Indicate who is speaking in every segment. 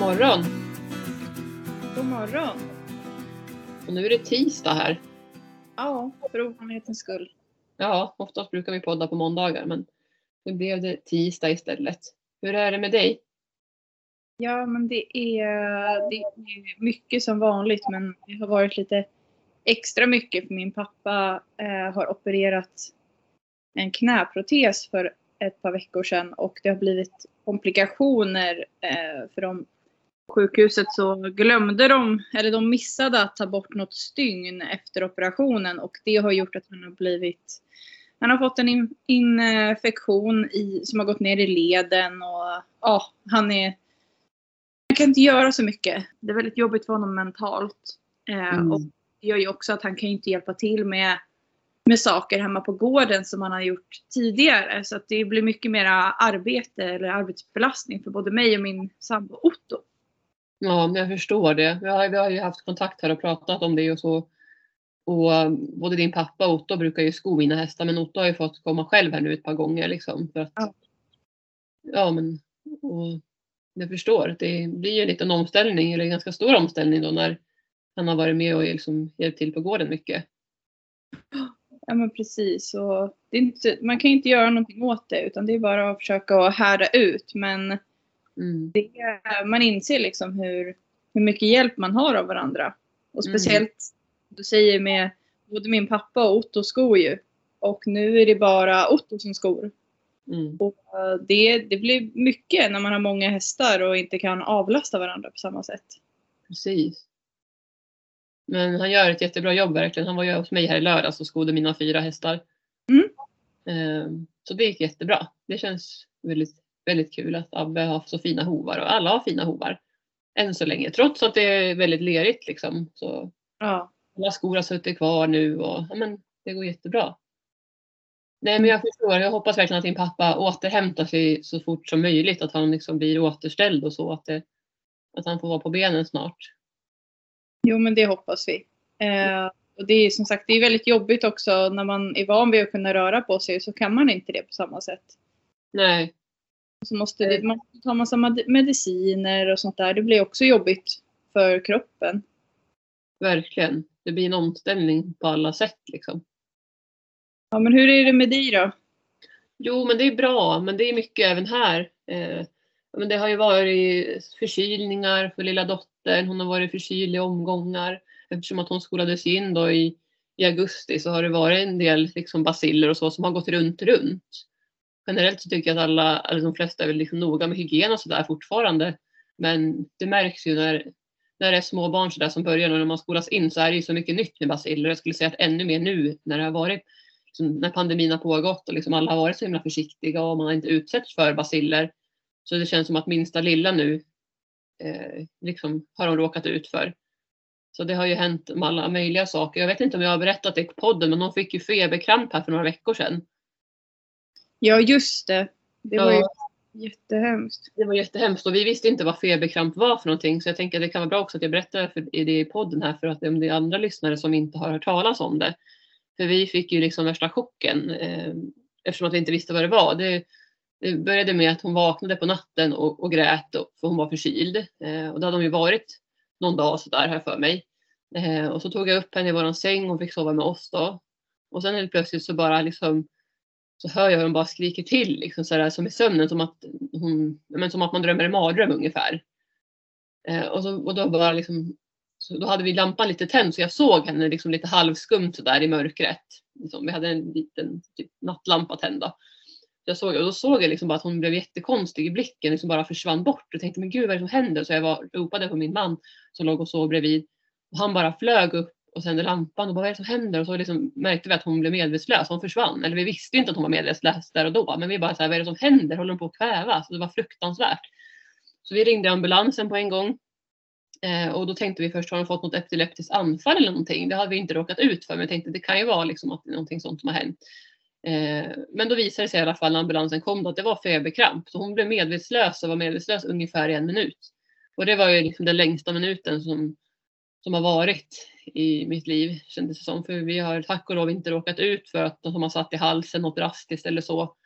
Speaker 1: Morgon!
Speaker 2: God morgon!
Speaker 1: Och nu är det tisdag här.
Speaker 2: Ja, för ovanlighetens skull.
Speaker 1: Ja, oftast brukar vi podda på måndagar men nu blev det tisdag istället. Hur är det med dig?
Speaker 2: Ja, men det är, det är mycket som vanligt men det har varit lite extra mycket för min pappa eh, har opererat en knäprotes för ett par veckor sedan och det har blivit komplikationer eh, för de sjukhuset så glömde de, eller de missade att ta bort något stygn efter operationen och det har gjort att han har blivit han har fått en in, infektion i, som har gått ner i leden och ja, han är han kan inte göra så mycket. Det är väldigt jobbigt för honom mentalt. Eh,
Speaker 1: Mm.
Speaker 2: och det gör ju också att han kan inte hjälpa till med, med saker hemma på gården som han har gjort tidigare. Så att det blir mycket mera arbete eller arbetsbelastning för både mig och min sambo Otto.
Speaker 1: Ja, men jag förstår det. Vi har, vi har ju haft kontakt här och pratat om det och så. Och um, både din pappa och Otto brukar ju sko mina hästar men Otto har ju fått komma själv här nu ett par gånger liksom. För att,
Speaker 2: Ja.
Speaker 1: ja men och jag förstår. Det blir ju en liten omställning eller en ganska stor omställning då när han har varit med och liksom hjälpt till på gården mycket.
Speaker 2: Ja men precis. Och det inte, man kan ju inte göra någonting åt det utan det är bara att försöka härda ut. Men
Speaker 1: Mm.
Speaker 2: det, man inser liksom hur, hur mycket hjälp man har av varandra. Och
Speaker 1: Mm.
Speaker 2: speciellt, du säger med både min pappa och Otto skor ju. Och nu är det bara Otto som skor.
Speaker 1: Mm.
Speaker 2: Och eh, det, det blir mycket när man har många hästar och inte kan avlasta varandra på samma sätt.
Speaker 1: Precis. Men han gör ett jättebra jobb verkligen. Han var ju hos mig här i lördags och skodde mina fyra hästar.
Speaker 2: Mm.
Speaker 1: Ehm, Så det gick jättebra. Det känns väldigt, väldigt kul att Abbe har så fina hovar och alla har fina hovar. Än så länge. Trots att det är väldigt lerigt liksom. Så
Speaker 2: Ja.
Speaker 1: alla skor har suttit kvar nu och ja, men det går jättebra. Nej men jag förstår. Jag hoppas verkligen att din pappa återhämtar sig så fort som möjligt. Att han liksom blir återställd och så. Att, det, att han får vara på benen snart.
Speaker 2: Jo men det hoppas vi. Eh, och det är som sagt det är väldigt jobbigt också när man är van vid att kunna röra på sig så kan man inte det på samma sätt.
Speaker 1: Nej,
Speaker 2: Så måste det, man måste ta massa med- mediciner och sånt där. Det blir också jobbigt för kroppen.
Speaker 1: verkligen. Det blir en omställning på alla sätt liksom.
Speaker 2: Ja men hur är det med dig då?
Speaker 1: Jo, men det är bra, men det är mycket även här. Eh, men det har ju varit förkylningar för lilla dottern. Hon har varit förkyld i omgångar. Eftersom att hon skolades in då i, i augusti så har det varit en del liksom basiller och så som har gått runt, runt. Generellt så tycker jag att alla, eller de flesta är väl liksom noga med hygien och sådär fortfarande. Men det märks ju när, när det är små barn så där som börjar och när man skolas in så är det ju så mycket nytt med baciller. Jag skulle säga att ännu mer nu när det har varit liksom, när pandemin har pågått och liksom alla har varit så himla försiktiga och man har inte utsatts för basiller. Så det känns som att minsta lilla nu eh, liksom har de råkat ut för. Så det har ju hänt med alla möjliga saker. Jag vet inte om jag har berättat det i podden men hon fick ju feberkramp här för några veckor sedan.
Speaker 2: Ja just det. Det var ju jättehemskt.
Speaker 1: Det var jättehemskt och vi visste inte vad feberkramp var för någonting så jag tänker att det kan vara bra också att jag berättar för det i podden här för att om det är andra lyssnare som inte har hört talas om det. För vi fick ju liksom värsta chocken eh, eftersom att vi inte visste vad det var. Det, det började med att hon vaknade på natten och, och grät och, för hon var förkyld. Eh, och det hade hon ju varit någon dag sådär här för mig. Eh, och så tog jag upp henne i våran säng och fick sova med oss då. Och sen helt plötsligt så bara liksom så hör jag hur hon bara skriker till liksom sådär som i sömnen som att, hon, men som att man drömmer en mardröm ungefär. Eh, och, så, och då bara liksom så då hade vi lampan lite tänd så jag såg henne liksom lite halvskumt sådär i mörkret. Liksom, vi hade en liten typ, nattlampa tänd då. Jag såg, och då såg jag liksom bara att hon blev jättekonstig i blicken, liksom bara försvann bort. Och tänkte men gud vad är det som händer? Så jag var, ropade på min man som låg och sov bredvid. Och han bara flög upp och sänder lampan och bara vad är det som händer? Och så liksom märkte vi att hon blev medvetslös, hon försvann. Eller vi visste ju inte att hon var medvetslös där och då. Men vi bara så här, vad är det som händer? Håller hon på att kvävas? Det var fruktansvärt. Så vi ringde ambulansen på en gång. Eh, och då tänkte vi först, har hon fått något epileptiskt anfall eller någonting? Det hade vi inte råkat ut för, men jag tänkte det kan ju vara liksom att det är någonting sånt som har hänt. Eh, men då visade det sig i alla fall när ambulansen kom då, att det var feberkramp. Så hon blev medvetslös och var medvetslös ungefär i en minut. Och det var ju liksom den längsta minuten som, som har varit i mitt liv kändes det som. För vi har tack och lov inte råkat ut för att de har satt i halsen något drastiskt eller så.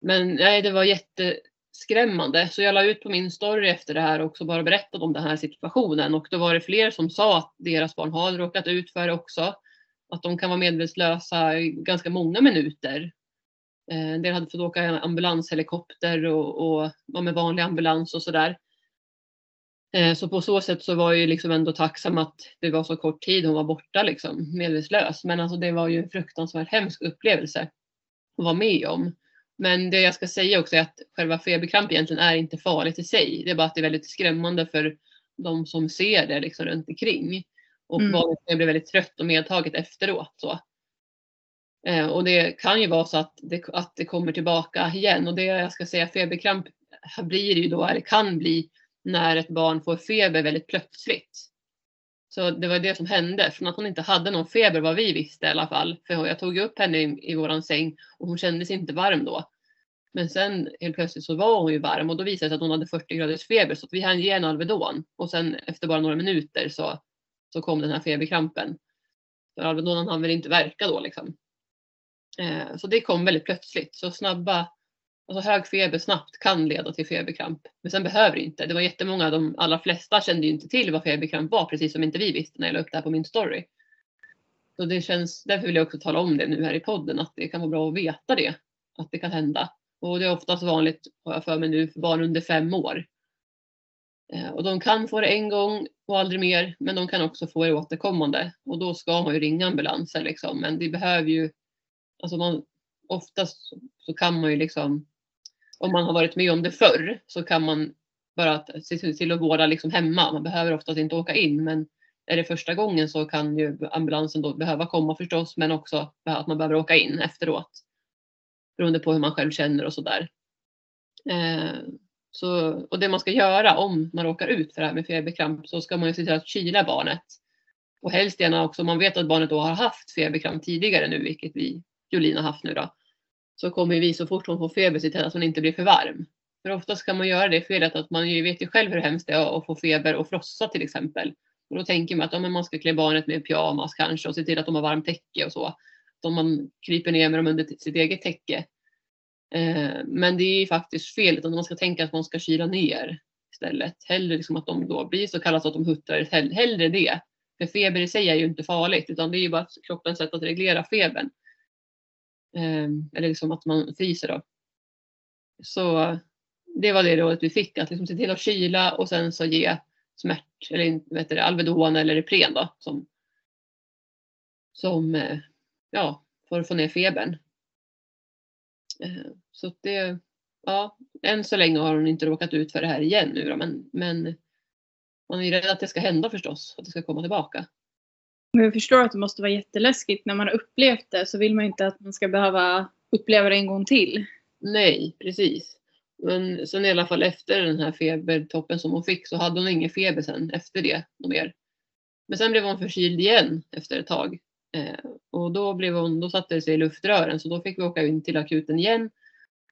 Speaker 1: Men nej, det var jätteskrämmande. Så jag la ut på min story efter det här också bara berättade om den här situationen och då var det fler som sa att deras barn har råkat ut för det också. Att de kan vara medvetslösa i ganska många minuter. Eh, en del hade fått åka ambulanshelikopter och, och med vanlig ambulans och sådär. Eh, så på så sätt så var jag ju liksom ändå tacksam att det var så kort tid hon var borta liksom medvetslös. Men alltså det var ju en fruktansvärt hemsk upplevelse att vara med om. Men det jag ska säga också är att själva feberkramp egentligen är inte farligt i sig. Det är bara att det är väldigt skrämmande för de som ser det liksom runt omkring. Och mm. barnet blir väldigt trött och medtaget efteråt. Så. Eh, och det kan ju vara så att det, att det kommer tillbaka igen. Och det jag ska säga feberkramp blir ju då, eller kan bli, när ett barn får feber väldigt plötsligt. Så det var det som hände. Från att hon inte hade någon feber vad vi visste i alla fall. För jag tog upp henne i, i våran säng och hon kändes inte varm då. Men sen helt plötsligt så var hon ju varm och då visade det sig att hon hade 40 graders feber så vi hann ge henne Alvedon och sen efter bara några minuter så, så kom den här feberkrampen. För Alvedonen hann väl inte verka då liksom. Eh, så det kom väldigt plötsligt. Så snabba Alltså hög feber snabbt kan leda till feberkramp. Men sen behöver det inte. Det var jättemånga, de allra flesta kände ju inte till vad feberkramp var, precis som inte vi visste när jag la upp det här på min story. Så det känns, därför vill jag också tala om det nu här i podden, att det kan vara bra att veta det. Att det kan hända. Och det är oftast vanligt, har jag för mig nu, för barn under fem år. Eh, och de kan få det en gång och aldrig mer, men de kan också få det återkommande. Och då ska man ju ringa ambulansen liksom. Men det behöver ju, alltså man, oftast så kan man ju liksom om man har varit med om det förr så kan man bara se till att vårda liksom hemma. Man behöver oftast inte åka in men är det första gången så kan ju ambulansen då behöva komma förstås men också att man behöver åka in efteråt. Beroende på hur man själv känner och sådär. Eh, så, och det man ska göra om man råkar ut för det här med feberkramp så ska man ju se till att kyla barnet. Och helst gärna också om man vet att barnet då har haft feberkramp tidigare nu, vilket vi, Jolina haft nu då så kommer vi så fort hon får feber se till att hon inte blir för varm. För oftast kan man göra det felet att man ju vet ju själv hur hemskt det är att få feber och frossa till exempel. Och då tänker man att ja, man ska klä barnet med pyjamas kanske och se till att de har varmt täcke och så. Om man kryper ner med dem under sitt eget täcke. Eh, men det är faktiskt fel, utan man ska tänka att man ska kyla ner istället. Hellre liksom att de då blir så kalla så att de huttrar, hellre det. För feber i sig är ju inte farligt, utan det är ju bara kroppens sätt att reglera febern. Ehm, eller liksom att man fryser då. Så det var det rådet vi fick, att liksom se till att kyla och sen så ge smärt, eller vet det, Alvedon eller Ipren då, som, som eh, ja, för att få ner febern. Ehm, så det, ja, än så länge har hon inte råkat ut för det här igen nu då, men, men man är ju rädd att det ska hända förstås, att det ska komma tillbaka.
Speaker 2: Men jag förstår att det måste vara jätteläskigt. När man har upplevt det så vill man inte att man ska behöva uppleva det en gång till.
Speaker 1: Nej, precis. Men sen i alla fall efter den här febertoppen som hon fick så hade hon ingen feber sen efter det mer. Men sen blev hon förkyld igen efter ett tag. Eh, och då, blev hon, då satte det sig i luftrören så då fick vi åka in till akuten igen.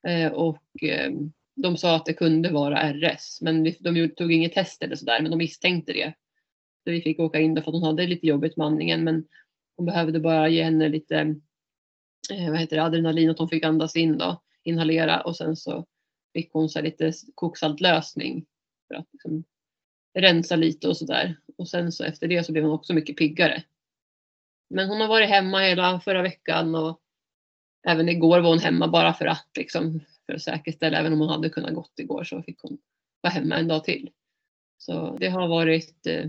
Speaker 1: Eh, och eh, de sa att det kunde vara RS men de tog inget test eller sådär men de misstänkte det så vi fick åka in då för att hon hade lite jobbigt med andningen men hon behövde bara ge henne lite eh, vad heter det, adrenalin att hon fick andas in då, inhalera och sen så fick hon så lite koksaltlösning för att liksom rensa lite och sådär. Och sen så efter det så blev hon också mycket piggare. Men hon har varit hemma hela förra veckan och även igår var hon hemma bara för att liksom för att säkerställa, även om hon hade kunnat gått igår så fick hon vara hemma en dag till. Så det har varit eh,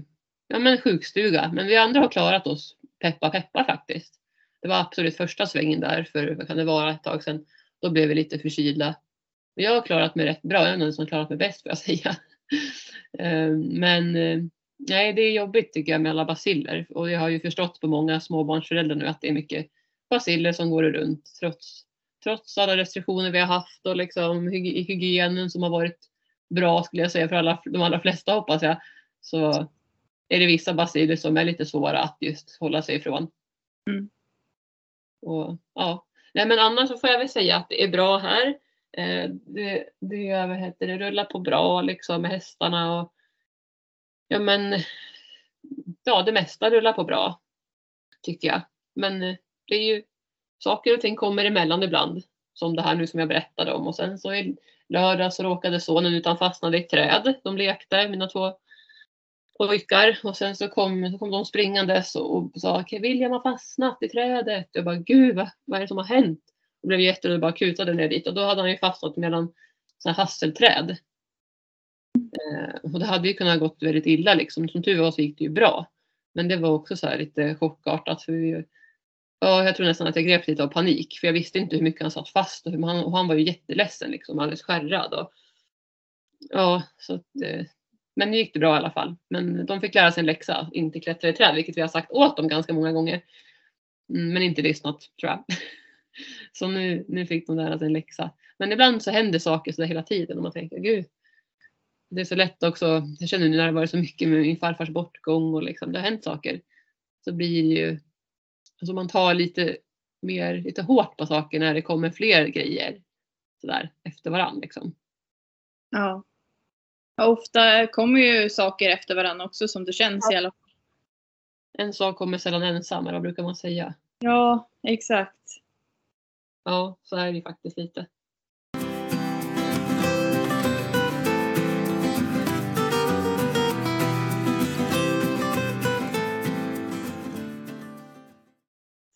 Speaker 1: ja, men sjukstuga. Men vi andra har klarat oss, peppa peppa faktiskt. Det var absolut första svängen där för, vad kan det vara, ett tag sedan. Då blev vi lite förkylda. Jag har klarat mig rätt bra, jag är den som klarat mig bäst får jag säga. Eh, men eh, nej, det är jobbigt tycker jag med alla basiller. Och jag har ju förstått på många småbarnsföräldrar nu att det är mycket basiller som går runt trots, trots alla restriktioner vi har haft och liksom hygienen som har varit bra skulle jag säga för alla, de allra flesta hoppas jag. Så är det vissa basiler som är lite svåra att just hålla sig ifrån. Mm. Och, ja. Nej, men annars så får jag väl säga att det är bra här. Eh, det, det, vad heter det rullar på bra liksom med hästarna och ja men ja det mesta rullar på bra tycker jag. Men det är ju saker och ting kommer emellan ibland som det här nu som jag berättade om och sen så är lördag så råkade sonen utan fastnade i ett träd. De lekte, mina två pojkar. Och sen så kom, så kom de springandes och sa okej, William har fastnat i trädet. Jag bara gud vad, vad är det som har hänt? Och blev jätterädd och bara kutade ner dit och då hade han ju fastnat mellan såna hasselträd. Eh, och det hade ju kunnat gått väldigt illa liksom. Som tur var så gick det ju bra. Men det var också så här lite chockartat. För vi, ja, jag tror nästan att jag grep lite av panik. För jag visste inte hur mycket han satt fast. Och, hur han, och han var ju jätteledsen liksom. Alldeles skärrad. Och, ja, så att, eh, men nu gick det bra i alla fall. Men de fick lära sig en läxa. Inte klättra i träd. Vilket vi har sagt åt dem ganska många gånger. Mm, men inte lyssnat tror jag. Så nu, nu fick de lära sig en läxa. Men ibland så händer saker så hela tiden och man tänker gud. Det är så lätt också. Jag känner nu när det varit så mycket med min farfars bortgång och liksom, det har hänt saker. Så blir det ju. Alltså man tar lite mer lite hårt på saker när det kommer fler grejer. Sådär efter varandra liksom.
Speaker 2: Ja. Ofta kommer ju saker efter varandra också som det känns ja. i alla fall.
Speaker 1: En sak kommer sällan ensam, eller vad brukar man säga?
Speaker 2: Ja, exakt.
Speaker 1: Ja, så är det faktiskt lite.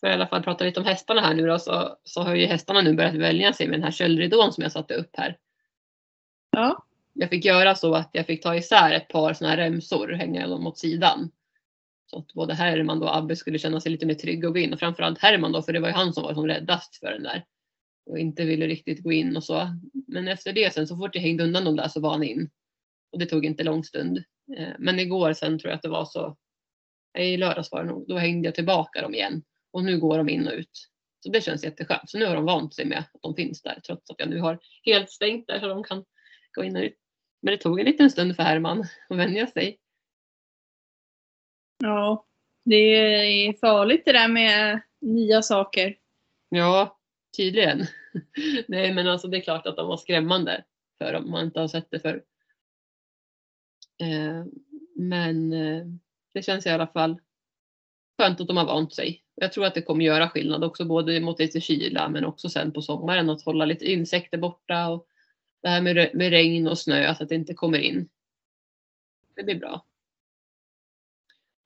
Speaker 1: för att i alla fall prata lite om hästarna här nu då, så, så har ju hästarna nu börjat välja sig med den här köldridån som jag satte upp här.
Speaker 2: Ja.
Speaker 1: Jag fick göra så att jag fick ta isär ett par sådana här remsor och hänga dem åt sidan. Så att både Herman och Abbe skulle känna sig lite mer trygga och gå in och framförallt Herman då för det var ju han som var som räddast för den där. Och inte ville riktigt gå in och så. Men efter det sen så fort jag hängde undan dem där så var han in. Och det tog inte lång stund. Eh, men igår sen tror jag att det var så. I lördags var det nog. Då hängde jag tillbaka dem igen. Och nu går de in och ut. Så det känns jätteskönt. Så nu har de vant sig med att de finns där trots att jag nu har helt stängt där så de kan gå in och ut. Men det tog en liten stund för Herman att vänja sig.
Speaker 2: Ja, det är farligt det där med nya saker.
Speaker 1: Ja, tydligen. Nej, men alltså det är klart att de var skrämmande för dem om man inte har sett det förr. Eh, men eh, det känns i alla fall skönt att de har vant sig. Jag tror att det kommer göra skillnad också både mot lite kyla men också sen på sommaren att hålla lite insekter borta och det här med, med regn och snö så att det inte kommer in. Det blir bra.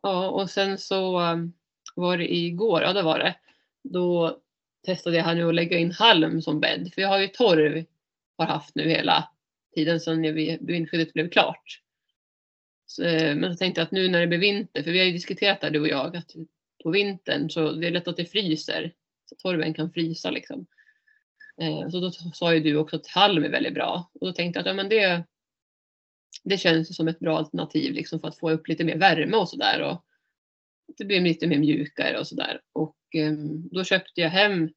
Speaker 1: Ja och sen så um, var det igår, ja det var det. Då testade jag här nu att lägga in halm som bädd för jag har ju torv har haft nu hela tiden sedan vindskyddet blev klart. Så, eh, men så tänkte jag att nu när det blir vinter, för vi har ju diskuterat det du och jag, att på vintern så det är lätt att det fryser. Så torven kan frysa liksom. Eh, så då sa ju du också att halm är väldigt bra. Och då tänkte jag att ja, men det, det känns som ett bra alternativ liksom för att få upp lite mer värme och sådär. Det blir lite mer mjukare och sådär. Och ehm, då köpte jag hem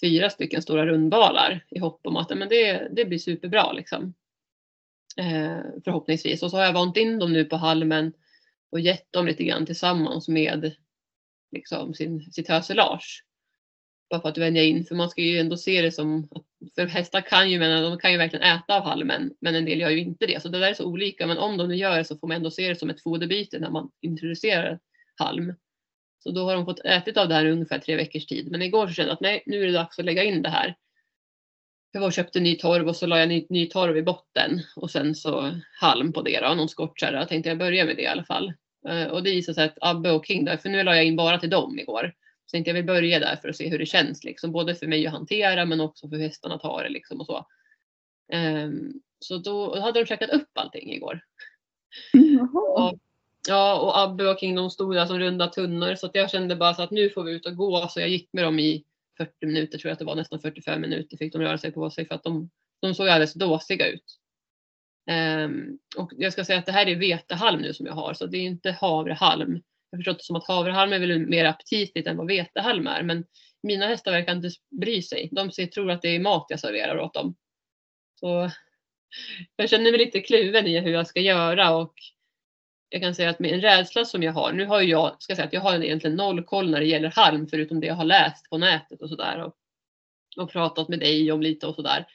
Speaker 1: fyra stycken stora rundbalar i hopp om att ja, men det, det blir superbra liksom. Eh, förhoppningsvis. Och så har jag vant in dem nu på halmen och gett dem lite grann tillsammans med liksom, sin, sitt höselage. Bara för att vänja in, för man ska ju ändå se det som, för hästar kan ju, men de kan ju verkligen äta av halmen, men en del gör ju inte det. Så det där är så olika, men om de nu gör det så får man ändå se det som ett foderbyte när man introducerar halm. Så då har de fått ätit av det här i ungefär tre veckors tid. Men igår så kände jag att nej, nu är det dags att lägga in det här. Jag var och köpte ny torv och så la jag ny, ny torv i botten och sen så halm på det då, någon skottkärra. Tänkte jag börja med det i alla fall. Eh, och det visade sig att Abbe och King, där, för nu la jag in bara till dem igår. Så tänkte jag vill börja där för att se hur det känns, liksom, både för mig att hantera men också för hästarna att ha det. Liksom, och så. Um, så då hade de käkat upp allting igår. Och, ja, och Abbe och stod där som runda tunnor så jag kände bara så att nu får vi ut och gå. Så jag gick med dem i 40 minuter, tror jag att det var, nästan 45 minuter fick de röra sig på sig för att de, de såg alldeles dåsiga ut. Um, och jag ska säga att det här är vetehalm nu som jag har så det är inte havrehalm. Jag har förstått det som att havrehalm är väl mer aptitligt än vad vetehalm är men mina hästar verkar inte bry sig. De ser, tror att det är mat jag serverar åt dem. Så jag känner mig lite kluven i hur jag ska göra och jag kan säga att med en rädsla som jag har, nu har jag, ska säga att jag har egentligen noll koll när det gäller halm förutom det jag har läst på nätet och sådär och, och pratat med dig om lite och sådär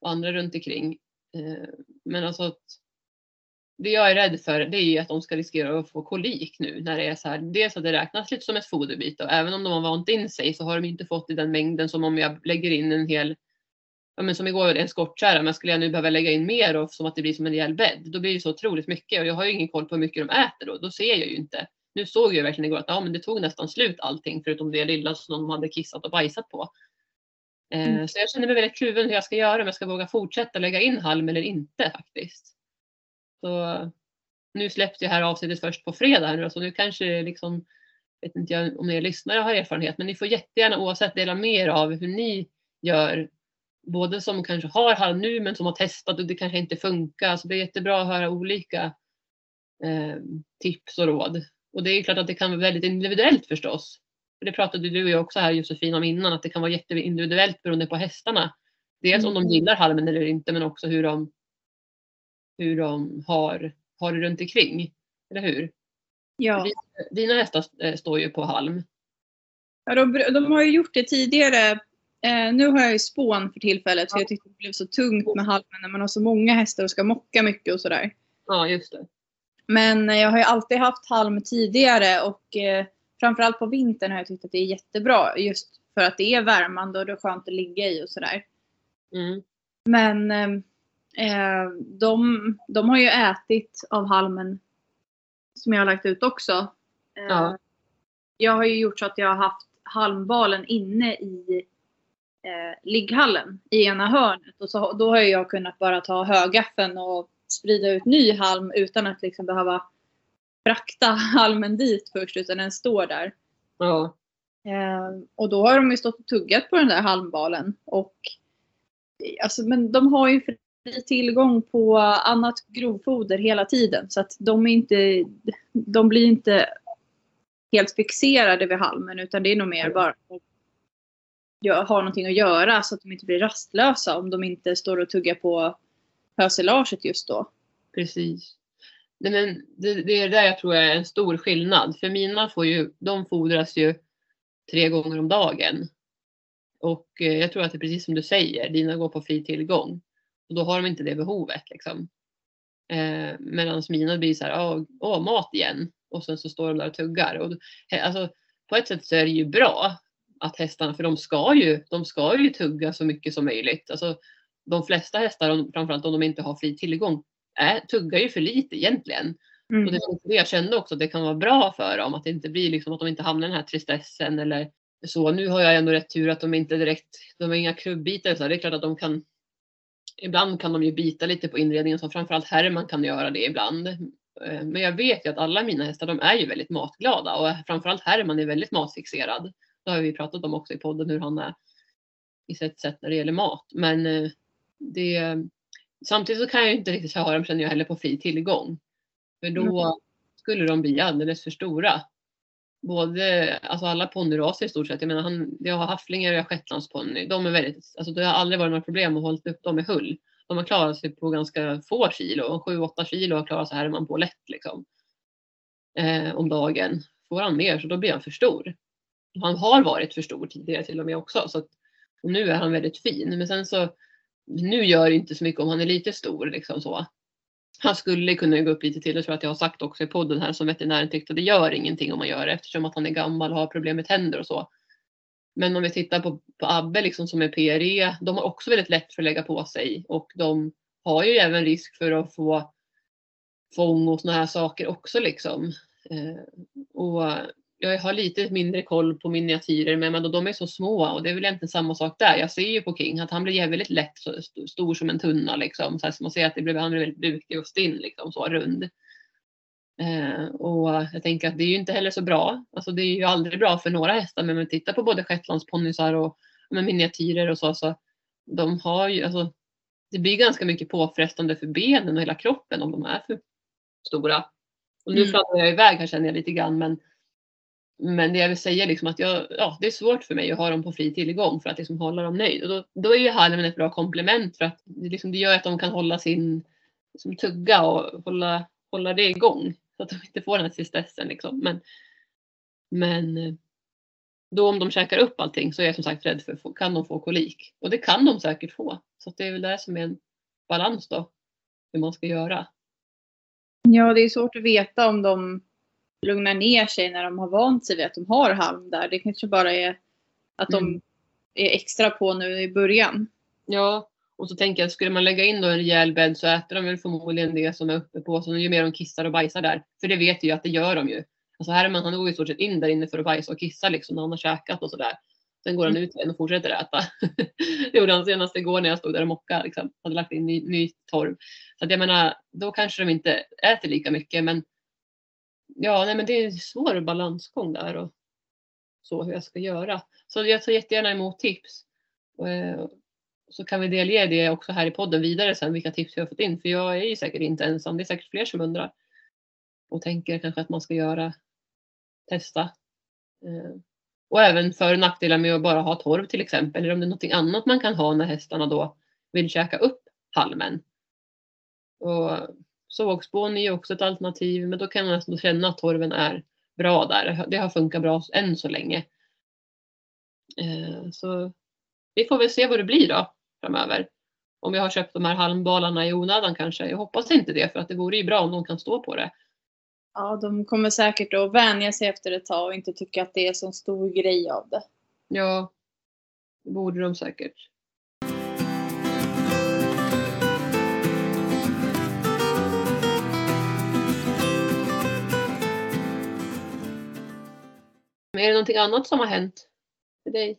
Speaker 1: och andra runt omkring. Eh, men alltså att det jag är rädd för det är att de ska riskera att få kolik nu när det är så här. Dels att det räknas lite som ett foderbyte och även om de har vant in sig så har de inte fått i den mängden som om jag lägger in en hel ja, men som igår en skottkärra, men skulle jag nu behöva lägga in mer och som att det blir som en rejäl bädd, då blir det så otroligt mycket och jag har ju ingen koll på hur mycket de äter då. Då ser jag ju inte. Nu såg jag verkligen igår att ja, men det tog nästan slut allting förutom det lilla som de hade kissat och bajsat på. Eh,
Speaker 2: Mm.
Speaker 1: Så jag känner mig väldigt kluven hur jag ska göra, om jag ska våga fortsätta lägga in halm eller inte faktiskt. Så nu släpps det här avsnittet först på fredag här nu, så nu kanske liksom, vet inte jag om er lyssnare har erfarenhet, men ni får jättegärna oavsett dela med er av hur ni gör. Både som kanske har halm nu men som har testat och det kanske inte funkar. Så det är jättebra att höra olika eh, tips och råd. Och det är klart att det kan vara väldigt individuellt förstås. För det pratade du och jag också här Josefin om innan, att det kan vara jätteindividuellt beroende på hästarna. Dels om de
Speaker 2: Mm.
Speaker 1: gillar halmen eller inte, men också hur de, hur de har, har det runt omkring. Eller hur?
Speaker 2: Ja.
Speaker 1: Dina hästar eh, står ju på halm.
Speaker 2: Ja, de, de har ju gjort det tidigare. Eh, nu har jag ju spån för tillfället för jag tyckte det blev så tungt med halmen när man har så många hästar och ska mocka mycket och sådär.
Speaker 1: Ja, just det.
Speaker 2: Men eh, jag har ju alltid haft halm tidigare och eh, framförallt på vintern har jag tyckt att det är jättebra just för att det är värmande och det är skönt att ligga i och sådär.
Speaker 1: Mm.
Speaker 2: Men eh, eh, de, de har ju ätit av halmen som jag har lagt ut också. Eh,
Speaker 1: Ja.
Speaker 2: Jag har ju gjort så att jag har haft halmbalen inne i eh, ligghallen i ena hörnet. Och så, då har jag kunnat bara ta högaffeln och sprida ut ny halm utan att liksom behöva frakta halmen dit först utan den står där.
Speaker 1: Ja.
Speaker 2: Eh, och då har de ju stått och tuggat på den där halmbalen. Och, eh, alltså, men de har ju fri tillgång på annat grovfoder hela tiden. Så att de, är inte, de blir inte helt fixerade vid halmen utan det är nog mer bara att har någonting att göra så att de inte blir rastlösa om de inte står och tuggar på höselaget just då.
Speaker 1: Precis. Nej, men det, det är där jag tror är en stor skillnad. För mina får ju, de fodras ju tre gånger om dagen. Och eh, jag tror att det är precis som du säger, dina går på fri tillgång. Och då har de inte det behovet. Liksom. Eh, Medan mina blir så här, åh, åh, mat igen. Och sen så står de där och tuggar. Och, alltså, på ett sätt så är det ju bra att hästarna, för de ska ju, de ska ju tugga så mycket som möjligt. Alltså, de flesta hästar, framförallt om de inte har fri tillgång, är, tuggar ju för lite egentligen.
Speaker 2: Mm.
Speaker 1: Och det var det jag kände också att det kan vara bra för dem. Att det inte blir liksom att de inte hamnar i den här tristessen eller så. Nu har jag ändå rätt tur att de inte direkt, de har inga klubbitar. Så det är klart att de kan, ibland kan de ju bita lite på inredningen som framförallt Herman kan göra det ibland. Eh, Men jag vet ju att alla mina hästar de är ju väldigt matglada och framförallt Herman är väldigt matfixerad. Det har vi pratat om också i podden hur han är i sitt sätt när det gäller mat. Men eh, det, samtidigt så kan jag ju inte riktigt ha dem känner jag heller på fri tillgång. För då skulle de bli alldeles för stora. Både, alltså alla ponnyraser i stort sett. Jag menar, han, jag har hafflingar och jag har shetlandsponny. De är väldigt, alltså det har aldrig varit några problem att hålla upp dem i hull. De har klarat sig på ganska få kilo. 7-8 kilo har klarat sig här man på lätt liksom. Eh, om dagen. Får han mer så då blir han för stor. Han har varit för stor tidigare till och med också. Så att, och nu är han väldigt fin. Men sen så, nu gör det inte så mycket om han är lite stor liksom så. Han skulle kunna gå upp lite till, det tror jag att jag har sagt också i podden här som veterinären tyckte det gör ingenting om man gör det eftersom att han är gammal och har problem med tänder och så. Men om vi tittar på, på Abbe liksom som är PRE, de har också väldigt lätt för att lägga på sig och de har ju även risk för att få fång och sådana här saker också liksom. Eh, och jag har lite mindre koll på miniatyrer men de är så små och det är väl egentligen samma sak där. Jag ser ju på King att han blir väldigt lätt så st- stor som en tunna liksom. Så här, man ser att det blir, han blir väldigt bukig och stinn liksom så rund. Eh, och jag tänker att det är ju inte heller så bra. Alltså det är ju aldrig bra för några hästar men om man tittar på både shetlandsponnysar och med miniatyrer och så så de har ju alltså det blir ganska mycket påfrestande för benen och hela kroppen om de är för stora. Och nu
Speaker 2: Mm.
Speaker 1: fladdrar jag iväg här känner jag lite grann men men det jag vill säga liksom att jag, ja, det är svårt för mig att ha dem på fri tillgång för att liksom hålla dem nöjd. Och då, då är ju halmen ett bra komplement för att det, liksom, det gör att de kan hålla sin liksom, tugga och hålla, hålla det igång. Så att de inte får den här tristessen. Liksom. Men, men eh, då om de käkar upp allting så är jag som sagt rädd för kan de få kolik. Och det kan de säkert få. Så att det är väl det som är en balans då. Hur man ska göra.
Speaker 2: Ja, det är svårt att veta om de lugnar ner sig när de har vant sig vid att de har halm där. Det kanske bara är att de
Speaker 1: Mm.
Speaker 2: är extra på nu i början.
Speaker 1: Ja, och så tänker jag skulle man lägga in då en rejäl bädd så äter de väl förmodligen det som är uppe på. Så ju mer de kissar och bajsar där. För det vet ju att det gör de ju. Alltså Herman han går ju i stort sett in där inne för att bajsa och kissa liksom när han har käkat och sådär. Sen går han ut igen och fortsätter äta. det gjorde han senast igår när jag stod där och mockade. Liksom. Hade lagt in ny, ny torv. Så att jag menar, då kanske de inte äter lika mycket. Men ja, nej, men det är en svår balansgång där. Och så hur jag ska göra. Så jag tar jättegärna emot tips. Eh, så kan vi delge det också här i podden vidare sen vilka tips vi har fått in. För jag är ju säkert inte ensam. Det är säkert fler som undrar. Och tänker kanske att man ska göra, testa. Eh, och även för och nackdelar med att bara ha torv till exempel. Eller om det är något annat man kan ha när hästarna då vill käka upp halmen. Och sågspån är ju också ett alternativ. Men då kan man nästan känna att torven är bra där. Det har funkat bra än så länge. Eh, så vi får väl se vad det blir då framöver. Om jag har köpt de här halmbalarna i onödan kanske. Jag hoppas inte det för att det vore ju bra om de kan stå på det.
Speaker 2: Ja, de kommer säkert att vänja sig efter ett tag och inte tycka att det är så stor grej av det.
Speaker 1: Ja, det borde de säkert. Är det någonting annat som har hänt för dig?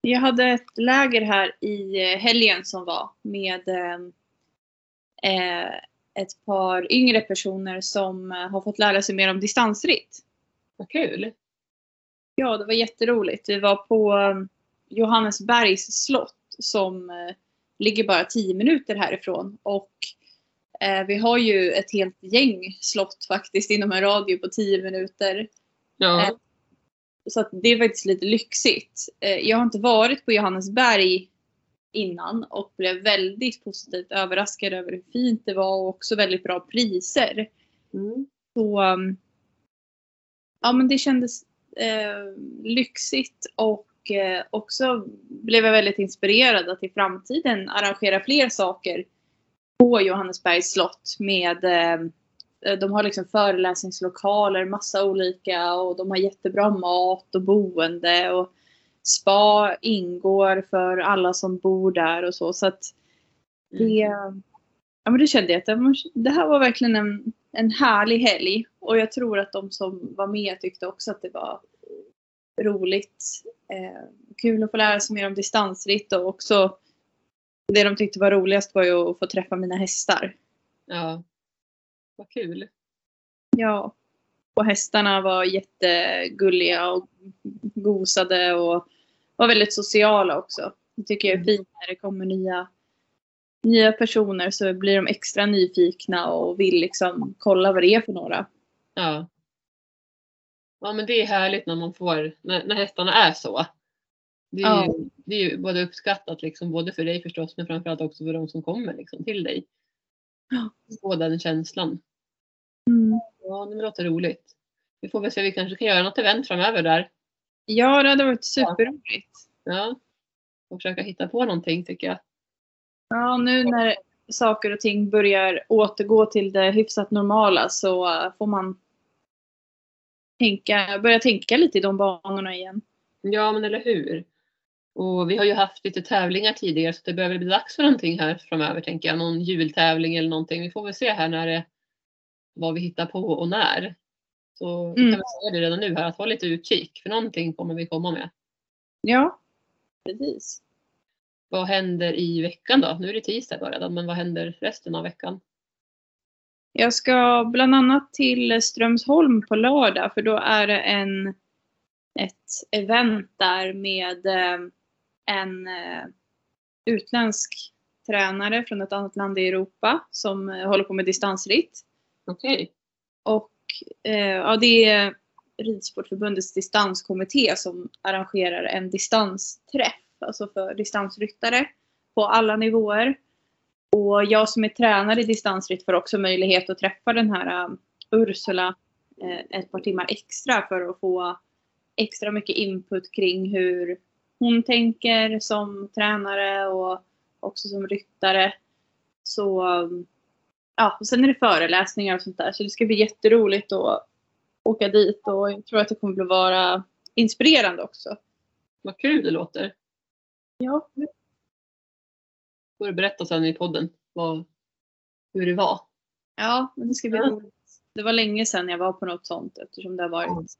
Speaker 2: Jag hade ett läger här i eh, helgen som var med eh, ett par yngre personer som eh, har fått lära sig mer om distansritt.
Speaker 1: Vad kul!
Speaker 2: Ja, det var jätteroligt. Vi var på um, Johannesbergs slott som eh, ligger bara 10 minuter härifrån. Och eh, vi har ju ett helt gäng slott faktiskt inom en radio på 10 minuter.
Speaker 1: Ja.
Speaker 2: Eh, så det är faktiskt lite lyxigt. Eh, jag har inte varit på Johannesberg innan och blev väldigt positivt överraskad över hur fint det var och också väldigt bra priser.
Speaker 1: Mm.
Speaker 2: Så um, ja men det kändes eh, lyxigt och eh, också blev jag väldigt inspirerad att i framtiden arrangera fler saker på Johannesbergs slott med eh, de har liksom föreläsningslokaler, massa olika och de har jättebra mat och boende och spa ingår för alla som bor där och så. Så att det,
Speaker 1: Mm.
Speaker 2: ja, men det kände jag att det här var verkligen en, en härlig helg. Och jag tror att de som var med tyckte också att det var roligt. Eh, kul att få lära sig mer om distansritt och också det de tyckte var roligast var ju att få träffa mina hästar.
Speaker 1: ja. Vad kul!
Speaker 2: Ja. Och hästarna var jättegulliga och gosade och var väldigt sociala också. Det tycker jag är fint när det kommer nya, nya personer så blir de extra nyfikna och vill liksom kolla vad det är för några.
Speaker 1: Ja. Ja men det är härligt när man får, när, när hästarna är så. Det är,
Speaker 2: Ja.
Speaker 1: ju, det är ju både uppskattat liksom, både för dig förstås men framförallt också för de som kommer liksom, till dig.
Speaker 2: Ja.
Speaker 1: Få den känslan.
Speaker 2: Mm.
Speaker 1: Ja det låter roligt. Vi får väl se, vi kanske kan göra något event framöver där.
Speaker 2: Ja, det hade varit superroligt.
Speaker 1: Ja. Och försöka hitta på någonting tycker jag.
Speaker 2: Ja, nu när saker och ting börjar återgå till det hyfsat normala så äh, får man tänka, börja tänka lite i de banorna igen.
Speaker 1: Ja men eller hur. Och vi har ju haft lite tävlingar tidigare så det väl bli dags för någonting här framöver tänker jag. Någon jultävling eller någonting. Vi får väl se här när det, vad vi hittar på och när. Så vi
Speaker 2: Mm.
Speaker 1: kan väl säga det redan nu här att ha lite utkik för någonting kommer vi komma med.
Speaker 2: Ja, precis.
Speaker 1: Vad händer i veckan då? Nu är det tisdag bara redan men vad händer resten av veckan?
Speaker 2: Jag ska bland annat till Strömsholm på lördag för då är det en, ett event där med eh, en eh, utländsk tränare från ett annat land i Europa som eh, håller på med distansritt.
Speaker 1: Okej.
Speaker 2: Och eh, ja, det är Ridsportförbundets distanskommitté som arrangerar en distansträff, alltså för distansryttare på alla nivåer. Och jag som är tränare i distansritt får också möjlighet att träffa den här um, Ursula eh, ett par timmar extra för att få extra mycket input kring hur hon tänker som tränare och också som ryttare. Så um, ja, och sen är det föreläsningar och sånt där. Så det ska bli jätteroligt att åka dit och jag tror att det kommer att vara inspirerande också.
Speaker 1: Vad kul det låter.
Speaker 2: Ja.
Speaker 1: får du berätta sen i podden vad, hur det var.
Speaker 2: Ja, men det ska bli
Speaker 1: Ja.
Speaker 2: roligt. Det var länge sedan jag var på något sånt eftersom det har varit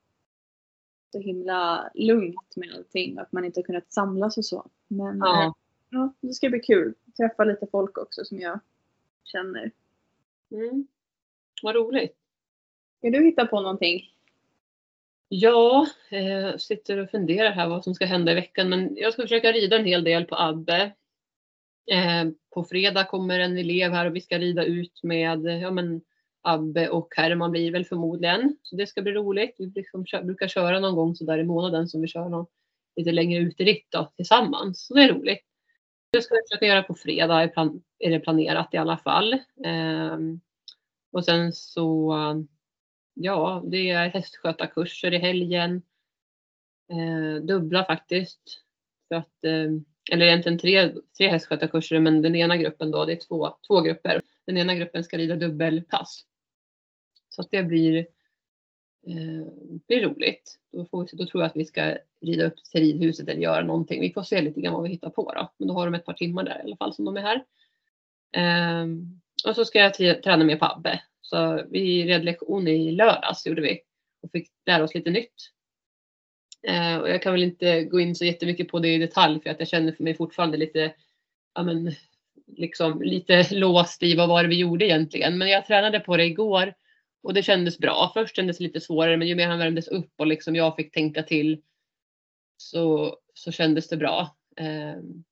Speaker 2: så himla lugnt med allting att man inte har kunnat samlas och så. Men
Speaker 1: Ja.
Speaker 2: ja, det ska bli kul. Träffa lite folk också som jag känner.
Speaker 1: Mm. Vad roligt.
Speaker 2: Ska du hitta på någonting?
Speaker 1: Ja, eh, sitter och funderar här vad som ska hända i veckan. Men jag ska försöka rida en hel del på Abbe. Eh, på fredag kommer en elev här och vi ska rida ut med ja, men Abbe och Herman blir väl förmodligen. Så det ska bli roligt. Vi liksom kö- brukar köra någon gång så där i månaden som vi kör någon lite längre uteritt tillsammans. Så det är roligt. Det ska vi försöka göra på fredag är, det planerat i alla fall. Ehm, och sen så Ja, det är hästskötarkurser i helgen. Eh, dubbla faktiskt. För att, eh, eller egentligen tre, tre hästskötarkurser men den ena gruppen då, det är två, två grupper. Den ena gruppen ska rida dubbelpass. Så att det blir, Eh, blir roligt. Då, får vi, då tror jag att vi ska rida upp till ridhuset eller göra någonting. Vi får se lite grann vad vi hittar på då. Men då har de ett par timmar där i alla fall som de är här. Um, och så ska jag träna med Pabbe. Så vi red lektion i lördags gjorde vi och fick lära oss lite nytt. Uh, och jag kan väl inte gå in så jättemycket på det i detalj för att jag känner för mig fortfarande lite, ja men, liksom lite låst i vad var det vi gjorde egentligen. Men jag tränade på det igår och det kändes bra. Först kändes det lite svårare men ju mer han värmdes upp och liksom jag fick tänka till så, så kändes det bra. Ehm,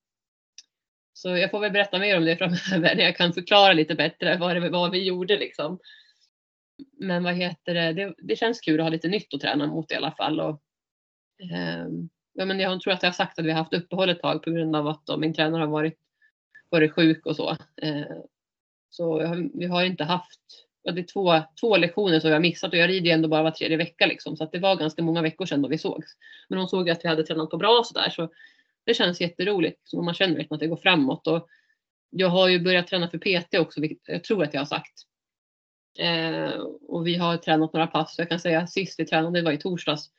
Speaker 1: så jag får väl berätta mer om det framöver när jag kan förklara lite bättre vad det var vi gjorde liksom. Men vad heter det? det, det känns kul att ha lite nytt att träna mot i alla fall. Och, ehm, ja, men jag tror att jag har sagt att vi har haft uppehåll ett tag på grund av att då, min tränare har varit, varit sjuk och så. Eh, så jag vi har inte haft, ja, det är två, två lektioner som har missat och jag rider ju ändå bara var tredje vecka liksom. Så att det var ganska många veckor sedan då vi sågs. Men hon såg att vi hade tränat på bra och sådär. Så det känns jätteroligt. Så man känner verkligen att det går framåt. Och jag har ju börjat träna för PT också, vilket jag tror att jag har sagt. Eh, och vi har tränat några pass. Jag kan säga sist vi tränade var i torsdags.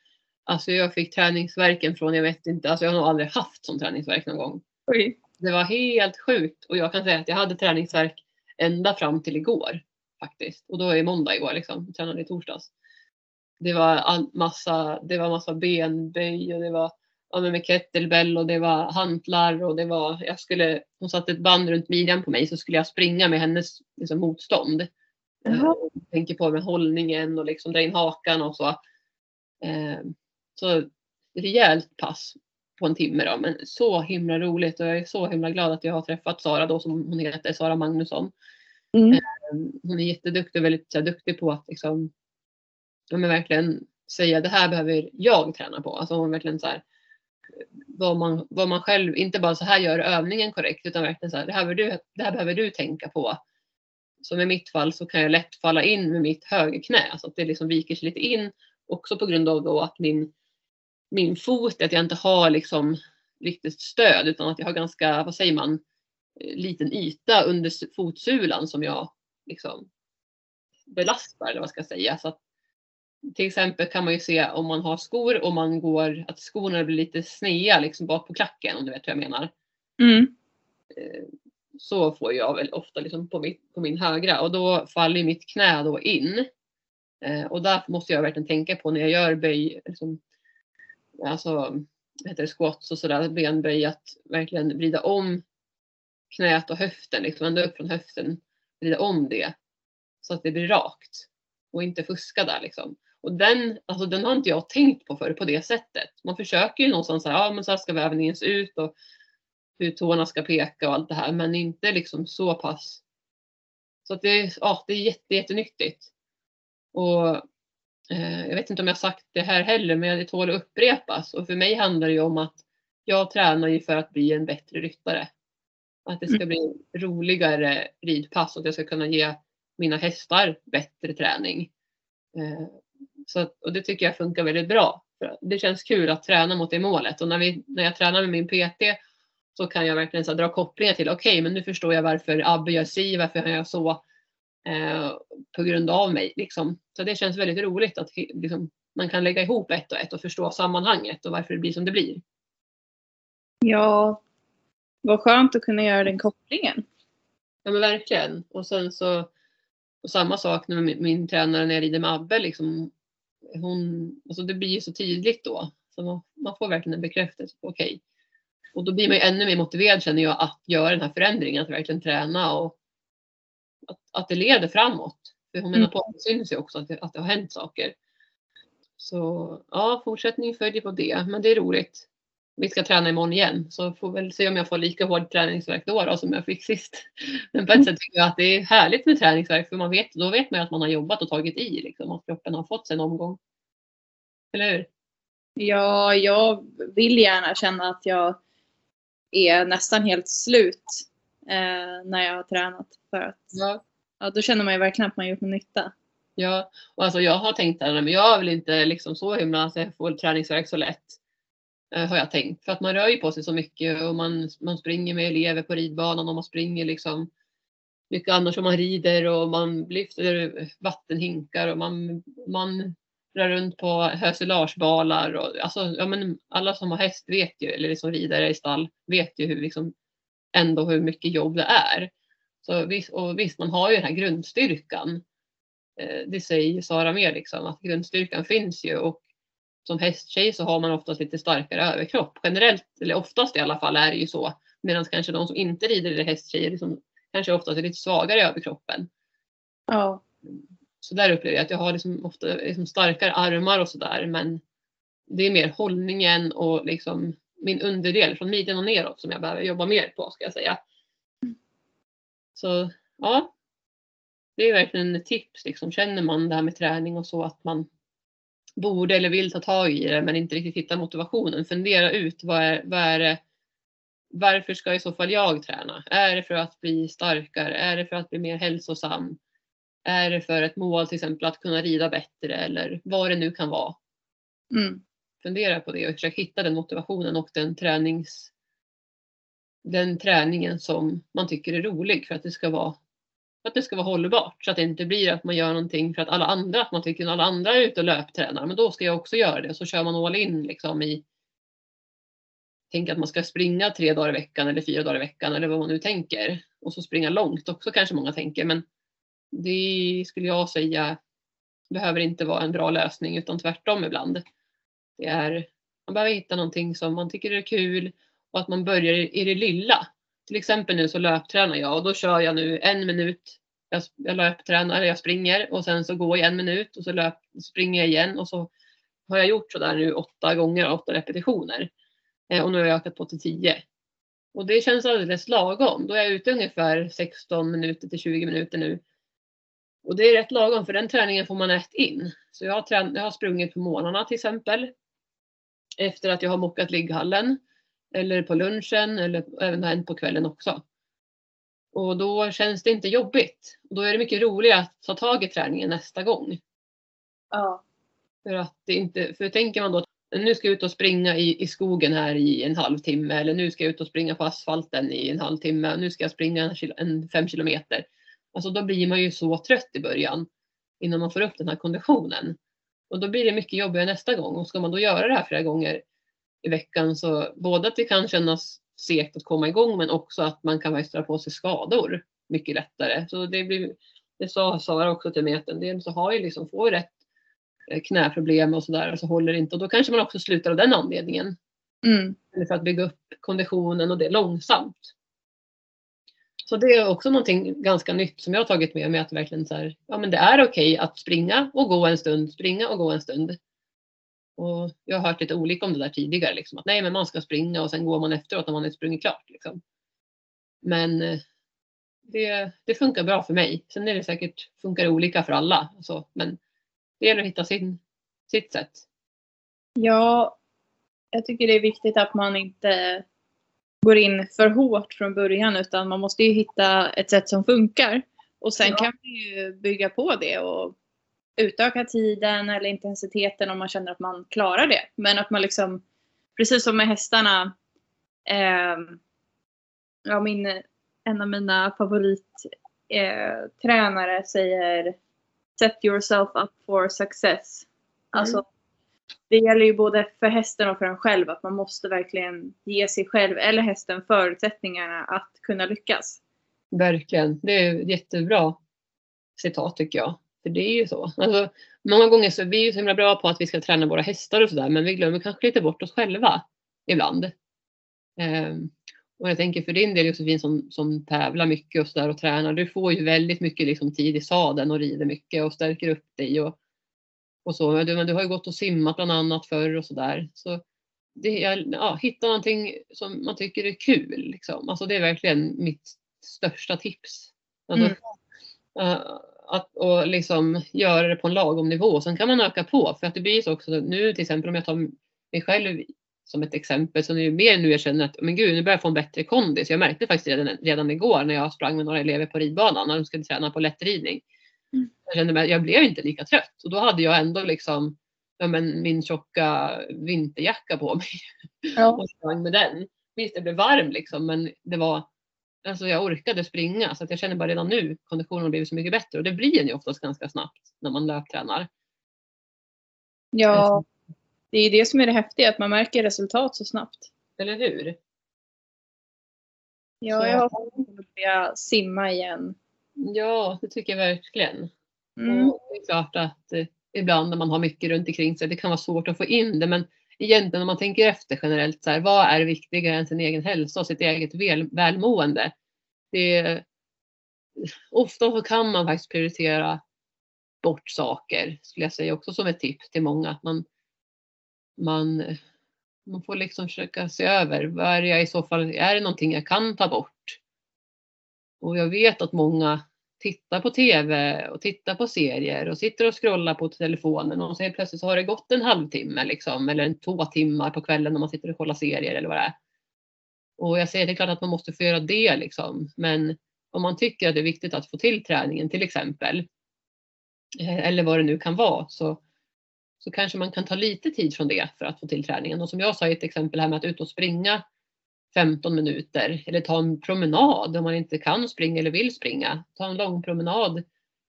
Speaker 1: Alltså jag fick träningsverken från, jag vet inte, alltså jag har nog aldrig haft sån träningsverk någon gång.
Speaker 2: Oj.
Speaker 1: Det var helt sjukt och jag kan säga att jag hade träningsverk ända fram till igår faktiskt. Och då är det måndag igår liksom, jag tränade i torsdags. Det var all, massa, det var massa benböj och det var ja, med kettlebell och det var hantlar och det var, jag skulle, hon satte ett band runt midjan på mig så skulle jag springa med hennes liksom, motstånd.
Speaker 2: Jaha.
Speaker 1: Eh, tänker på med hållningen och liksom dra in hakan och så. Eh, så rejält pass på en timme då, men så himla roligt och jag är så himla glad att jag har träffat Sara då som hon heter, Sara Magnusson.
Speaker 2: Mm.
Speaker 1: Ehm, hon är jätteduktig och väldigt så här, duktig på att liksom, ja, men verkligen säga det här behöver jag träna på. Alltså hon verkligen så här, vad man, vad man själv, inte bara så här gör övningen korrekt utan verkligen så här, det här, behöver du, det här behöver du tänka på. Som i mitt fall så kan jag lätt falla in med mitt högerknä så att det liksom viker sig lite in. Också på grund av då att min, min fot, att jag inte har liksom riktigt stöd utan att jag har ganska, vad säger man, liten yta under fotsulan som jag liksom belastar eller vad ska jag säga. Så att, till exempel kan man ju se om man har skor och man går, att skorna blir lite snea liksom bak på klacken om du vet vad jag menar.
Speaker 2: Mm.
Speaker 1: Eh, Så får jag väl ofta liksom på, mitt, på min högra och då faller mitt knä då in. Eh, Och där måste jag verkligen tänka på när jag gör böj, liksom, alltså heter det, squats och sådär, benböj, att verkligen vrida om knät och höften, liksom ända upp från höften, vrida om det så att det blir rakt och inte fuska där liksom. Och den, alltså den har inte jag tänkt på förr på det sättet. Man försöker ju någonstans säga, ja men så här ska vävningen se ut och hur tårna ska peka och allt det här, men inte liksom så pass. Så att det, ja, det är jätte, jättenyttigt. Och eh, jag vet inte om jag sagt det här heller, men det tål att upprepas. Och för mig handlar det ju om att jag tränar ju för att bli en bättre ryttare. Att det ska bli roligare ridpass och att jag ska kunna ge mina hästar bättre träning. Eh, så och det tycker jag funkar väldigt bra. För Det känns kul att träna mot det målet och när, vi, när jag tränar med min PT så kan jag verkligen så dra kopplingar till okej, men nu förstår jag varför Abbe gör si, varför han gör så eh, på grund av mig. Liksom. Så det känns väldigt roligt att liksom, man kan lägga ihop ett och ett och förstå sammanhanget och varför det blir som det blir.
Speaker 2: Ja, Vad skönt att kunna göra den kopplingen.
Speaker 1: Ja men verkligen. Och sen så och samma sak med min, min tränare när jag rider med Abbe. Liksom, hon, alltså det blir ju så tydligt då. Så man, man får verkligen en bekräftelse på okej. Okay. Och då blir man ju ännu mer motiverad känner jag att göra den här förändringen. Att verkligen träna och att, att det leder framåt. För hon menar mm. på att det syns ju också att det, att det har hänt saker. Så ja, fortsättning följer på det. Men det är roligt vi ska träna imorgon igen så får väl se om jag får lika hård träningsverk då, då som jag fick sist. Men på ett sätt tycker jag att det är härligt med träningsverk för man vet, då vet man att man har jobbat och tagit i liksom, att kroppen har fått sig en omgång. Eller hur?
Speaker 2: Ja, jag vill gärna känna att jag är nästan helt slut eh, när jag har tränat. För att ja. Ja, då känner man ju verkligen att man gjort någon nytta.
Speaker 1: Ja, och alltså jag har tänkt det men jag vill inte liksom så himla att jag får träningsverk så lätt. Eh, har jag tänkt. För att man rör ju på sig så mycket och man, man springer med elever på ridbanan och man springer liksom mycket annars och man rider och man lyfter vattenhinkar och man, man drar runt på höselagebalar och alltså, ja, men alla som har häst vet ju, eller som ridare i stall vet ju hur liksom ändå hur mycket jobb det är. Så visst, och visst, man har ju den här grundstyrkan. Eh, det säger Sara mer liksom, att grundstyrkan finns ju och som hästtjej så har man oftast lite starkare överkropp. Generellt, eller oftast i alla fall, är det ju så. Medan kanske de som inte rider eller hästtjejer liksom, kanske oftast är lite svagare i överkroppen.
Speaker 2: Ja.
Speaker 1: Så där upplever jag att jag har liksom ofta liksom starkare armar och sådär. Men det är mer hållningen och liksom min underdel från midjan och neråt som jag behöver jobba mer på ska jag säga. Så ja, det är verkligen ett tips. Liksom. Känner man det här med träning och så att man borde eller vill ta tag i det men inte riktigt hittar motivationen. Fundera ut vad är, vad är det, varför ska i så fall jag träna? Är det för att bli starkare? Är det för att bli mer hälsosam? Är det för ett mål till exempel att kunna rida bättre eller vad det nu kan vara?
Speaker 2: Mm.
Speaker 1: Fundera på det och försök hitta den motivationen och den tränings den träningen som man tycker är rolig för att det ska vara att det ska vara hållbart så att det inte blir att man gör någonting för att alla andra, att man tycker att alla andra är ute och löptränar, men då ska jag också göra det. Så kör man all in liksom i Tänk att man ska springa tre dagar i veckan eller fyra dagar i veckan eller vad man nu tänker. Och så springa långt också kanske många tänker. Men det skulle jag säga behöver inte vara en bra lösning utan tvärtom ibland. Det är, man behöver hitta någonting som man tycker är kul och att man börjar i det lilla. Till exempel nu så löptränar jag och då kör jag nu en minut. Jag, jag löptränar, jag springer och sen så går jag en minut och så löp, springer jag igen och så har jag gjort sådär nu åtta gånger, åtta repetitioner. Eh, och nu har jag ökat på till tio. Och det känns alldeles lagom. Då är jag ute ungefär 16 minuter till 20 minuter nu. Och det är rätt lagom för den träningen får man äta in. Så jag har, trän- jag har sprungit på morgnarna till exempel. Efter att jag har mockat ligghallen eller på lunchen eller även hänt på kvällen också. Och då känns det inte jobbigt. Då är det mycket roligare att ta tag i träningen nästa gång.
Speaker 2: Ja.
Speaker 1: För att det inte, för tänker man då nu ska jag ut och springa i, i skogen här i en halvtimme eller nu ska jag ut och springa på asfalten i en halvtimme nu ska jag springa en, en fem kilometer. Alltså då blir man ju så trött i början innan man får upp den här konditionen. Och då blir det mycket jobbigare nästa gång och ska man då göra det här flera gånger i veckan så både att det kan kännas segt att komma igång men också att man kan faktiskt dra på sig skador mycket lättare. Så det, blir, det sa Sara också till mig att en del så har ju liksom, får rätt eh, knäproblem och sådär och så håller det inte och då kanske man också slutar av den anledningen.
Speaker 2: Mm.
Speaker 1: Eller för att bygga upp konditionen och det långsamt. Så det är också någonting ganska nytt som jag har tagit med mig att verkligen så här, ja men det är okej okay att springa och gå en stund, springa och gå en stund. Och jag har hört lite olika om det där tidigare. Liksom, att nej, men man ska springa och sen går man efteråt när man är sprungit klart. Liksom. Men eh, det, det, funkar bra för mig. Sen är det säkert funkar olika för alla. Alltså, men det gäller att hitta sin, sitt sätt.
Speaker 2: Ja, jag tycker det är viktigt att man inte går in för hårt från början utan man måste ju hitta ett sätt som funkar. Och sen ja. kan man ju bygga på det och utöka tiden eller intensiteten om man känner att man klarar det. Men att man liksom, precis som med hästarna, eh, ja, min, en av mina favorittränare eh, säger Set yourself up for success. Mm. Alltså, det gäller ju både för hästen och för en själv att man måste verkligen ge sig själv eller hästen förutsättningarna att kunna lyckas.
Speaker 1: Verkligen. Det är jättebra citat tycker jag. För det är ju så. Alltså, många gånger så är vi ju så himla bra på att vi ska träna våra hästar och sådär men vi glömmer kanske lite bort oss själva ibland. Um, och jag tänker för din del Josefin som, som tävlar mycket och sådär och tränar, du får ju väldigt mycket liksom tid i sadeln och rider mycket och stärker upp dig och, och så. Men du, men du har ju gått och simmat bland annat förr och sådär. Så det, ja, hitta någonting som man tycker är kul. Liksom. Alltså det är verkligen mitt största tips. Alltså, mm. uh, att och liksom göra det på en lagom nivå. Sen kan man öka på för att det blir så också nu till exempel om jag tar mig själv som ett exempel så nu mer nu jag känner att men gud nu börjar jag få en bättre kondis. Jag märkte faktiskt redan, redan igår när jag sprang med några elever på ridbanan när de skulle träna på lättridning. Mm. Jag kände att jag blev inte lika trött och då hade jag ändå liksom ja, men min tjocka vinterjacka på mig. Ja. och sprang med den. Visst det blev varm liksom men det var Alltså jag orkade springa så att jag känner bara redan nu konditionen har blivit så mycket bättre och det blir den ju oftast ganska snabbt när man löptränar.
Speaker 2: Ja, det är det som är det häftiga, att man märker resultat så snabbt.
Speaker 1: Eller hur?
Speaker 2: Ja, så. jag har att börja simma igen.
Speaker 1: Ja, det tycker jag verkligen. Mm. Och det är klart att eh, ibland när man har mycket runt omkring sig, det kan vara svårt att få in det, men egentligen om man tänker efter generellt, så här, vad är viktigare än sin egen hälsa och sitt eget väl, välmående? Det, ofta så kan man faktiskt prioritera bort saker, skulle jag säga också som ett tips till många. Att man, man, man får liksom försöka se över, vad är det jag i så fall, är det någonting jag kan ta bort? Och jag vet att många tittar på TV och tittar på serier och sitter och scrollar på telefonen och så helt plötsligt så har det gått en halvtimme liksom eller en två timmar på kvällen när man sitter och kollar serier eller vad det är. Och jag säger det är klart att man måste få göra det liksom men om man tycker att det är viktigt att få till träningen till exempel eh, eller vad det nu kan vara så, så kanske man kan ta lite tid från det för att få till träningen. Och som jag sa i ett exempel här med att ut och springa 15 minuter eller ta en promenad om man inte kan springa eller vill springa. Ta en lång promenad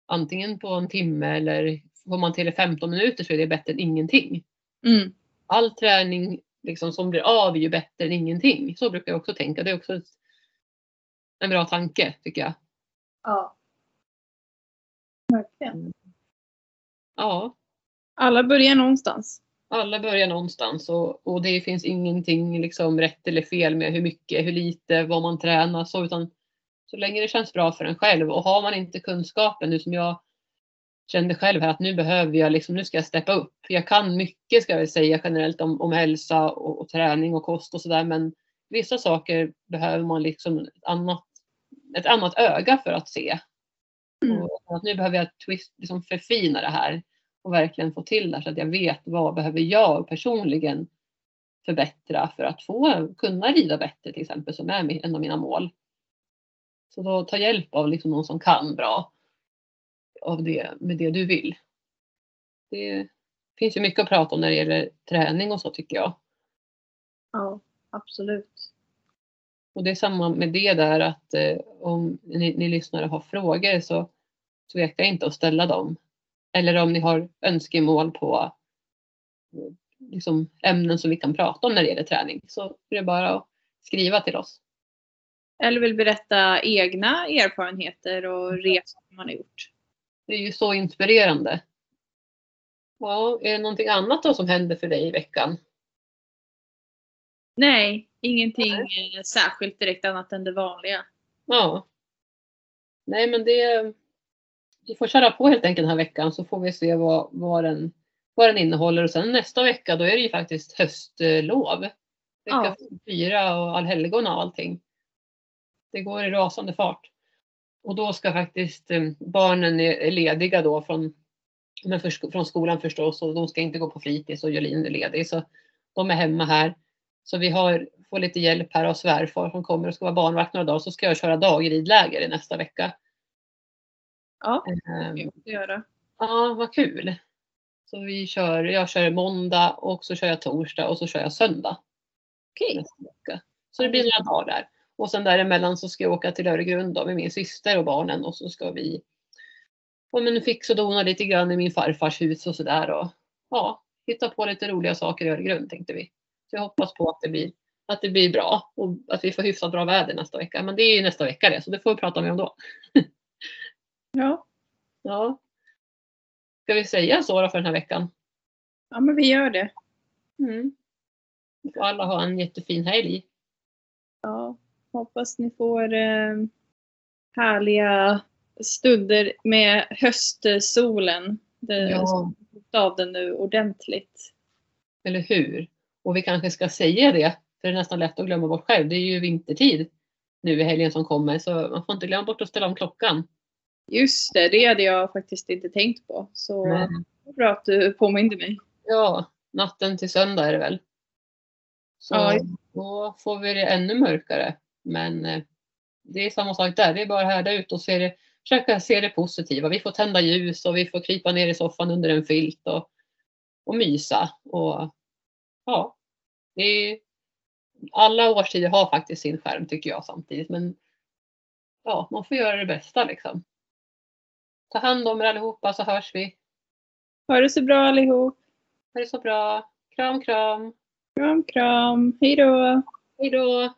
Speaker 1: antingen på en timme eller får man till 15 minuter så är det bättre än ingenting. Mm. All träning liksom, som blir av är ju bättre än ingenting. Så brukar jag också tänka. Det är också en bra tanke tycker jag.
Speaker 2: Ja. Verkligen.
Speaker 1: Ja.
Speaker 2: Alla börjar någonstans
Speaker 1: alla börjar någonstans och, och det finns ingenting liksom rätt eller fel med hur mycket, hur lite, vad man tränar så utan så länge det känns bra för en själv och har man inte kunskapen nu som jag kände själv här att nu behöver jag liksom, nu ska jag steppa upp. Jag kan mycket ska jag säga generellt om, om hälsa och, och träning och kost och sådär men vissa saker behöver man liksom ett annat, ett annat öga för att se. Mm. Och att nu behöver jag twist, liksom förfina det här och verkligen få till det så att jag vet vad behöver jag personligen förbättra för att få kunna rida bättre till exempel som är en av mina mål. Så då ta hjälp av liksom någon som kan bra av det, med det du vill. Det finns ju mycket att prata om när det gäller träning och så tycker jag.
Speaker 2: Ja, absolut.
Speaker 1: Och det är samma med det där att eh, om ni, ni lyssnare har frågor så tveka inte att ställa dem eller om ni har önskemål på liksom, ämnen som vi kan prata om när det gäller träning så är det bara att skriva till oss.
Speaker 2: Eller vill berätta egna erfarenheter och resor man har gjort.
Speaker 1: Det är ju så inspirerande. Ja, är det någonting annat då som händer för dig i veckan?
Speaker 2: Nej, ingenting Nej. särskilt direkt annat än det vanliga.
Speaker 1: Ja. Nej men det, vi får köra på helt enkelt den här veckan så får vi se vad, vad, den, vad den innehåller och sen nästa vecka då är det ju faktiskt höstlov. Vecka ja. fyra och allhelgona och allting. Det går i rasande fart. Och då ska faktiskt eh, barnen är lediga då från, men för, från skolan förstås och de ska inte gå på fritids och Jolin är ledig så de är hemma här. Så vi har, får lite hjälp här av svärfar som kommer och ska vara barnvakt några dagar så ska jag köra dagridläger i nästa vecka.
Speaker 2: Ja, ehm, det ska göra.
Speaker 1: Ja, vad kul. Så vi kör, jag kör måndag och så kör jag torsdag och så kör jag söndag.
Speaker 2: Okej.
Speaker 1: Okay. Så det blir några dagar där. Och sen däremellan så ska jag åka till Öregrund då med min syster och barnen och så ska vi ja, men fixa och dona lite grann i min farfars hus och sådär. Ja, hitta på lite roliga saker i Öregrund tänkte vi. Så jag hoppas på att det blir, att det blir bra och att vi får hyfsat bra väder nästa vecka. Men det är ju nästa vecka det, så det får vi prata mer om då.
Speaker 2: Ja.
Speaker 1: Ja. Ska vi säga så då för den här veckan?
Speaker 2: ja, men vi gör det.
Speaker 1: Mm. Får alla ha en jättefin helg.
Speaker 2: Ja, hoppas ni får eh, härliga stunder med höstsolen. Det
Speaker 1: Ja.
Speaker 2: av den nu ordentligt.
Speaker 1: Eller hur? Och vi kanske ska säga det, för det är nästan lätt att glömma bort själv. Det är ju vintertid nu i helgen som kommer, så man får inte glömma bort att ställa om klockan.
Speaker 2: Just det, det hade jag faktiskt inte tänkt på. Så bra att du påminde mig.
Speaker 1: Ja, natten till söndag är det väl. Så
Speaker 2: Ja.
Speaker 1: då får vi det ännu mörkare. Men eh, det är samma sak där. Det är bara att härda ut och se det, försöka se det positiva. Vi får tända ljus och vi får krypa ner i soffan under en filt och, och mysa. Och, ja, det är, alla årstider har faktiskt sin skärm tycker jag samtidigt. Men ja, man får göra det bästa liksom. Ta hand om er allihopa så hörs vi.
Speaker 2: Ha det så bra allihop.
Speaker 1: Ha det så bra. Kram, kram.
Speaker 2: Kram, kram. Hej då.
Speaker 1: Hej då!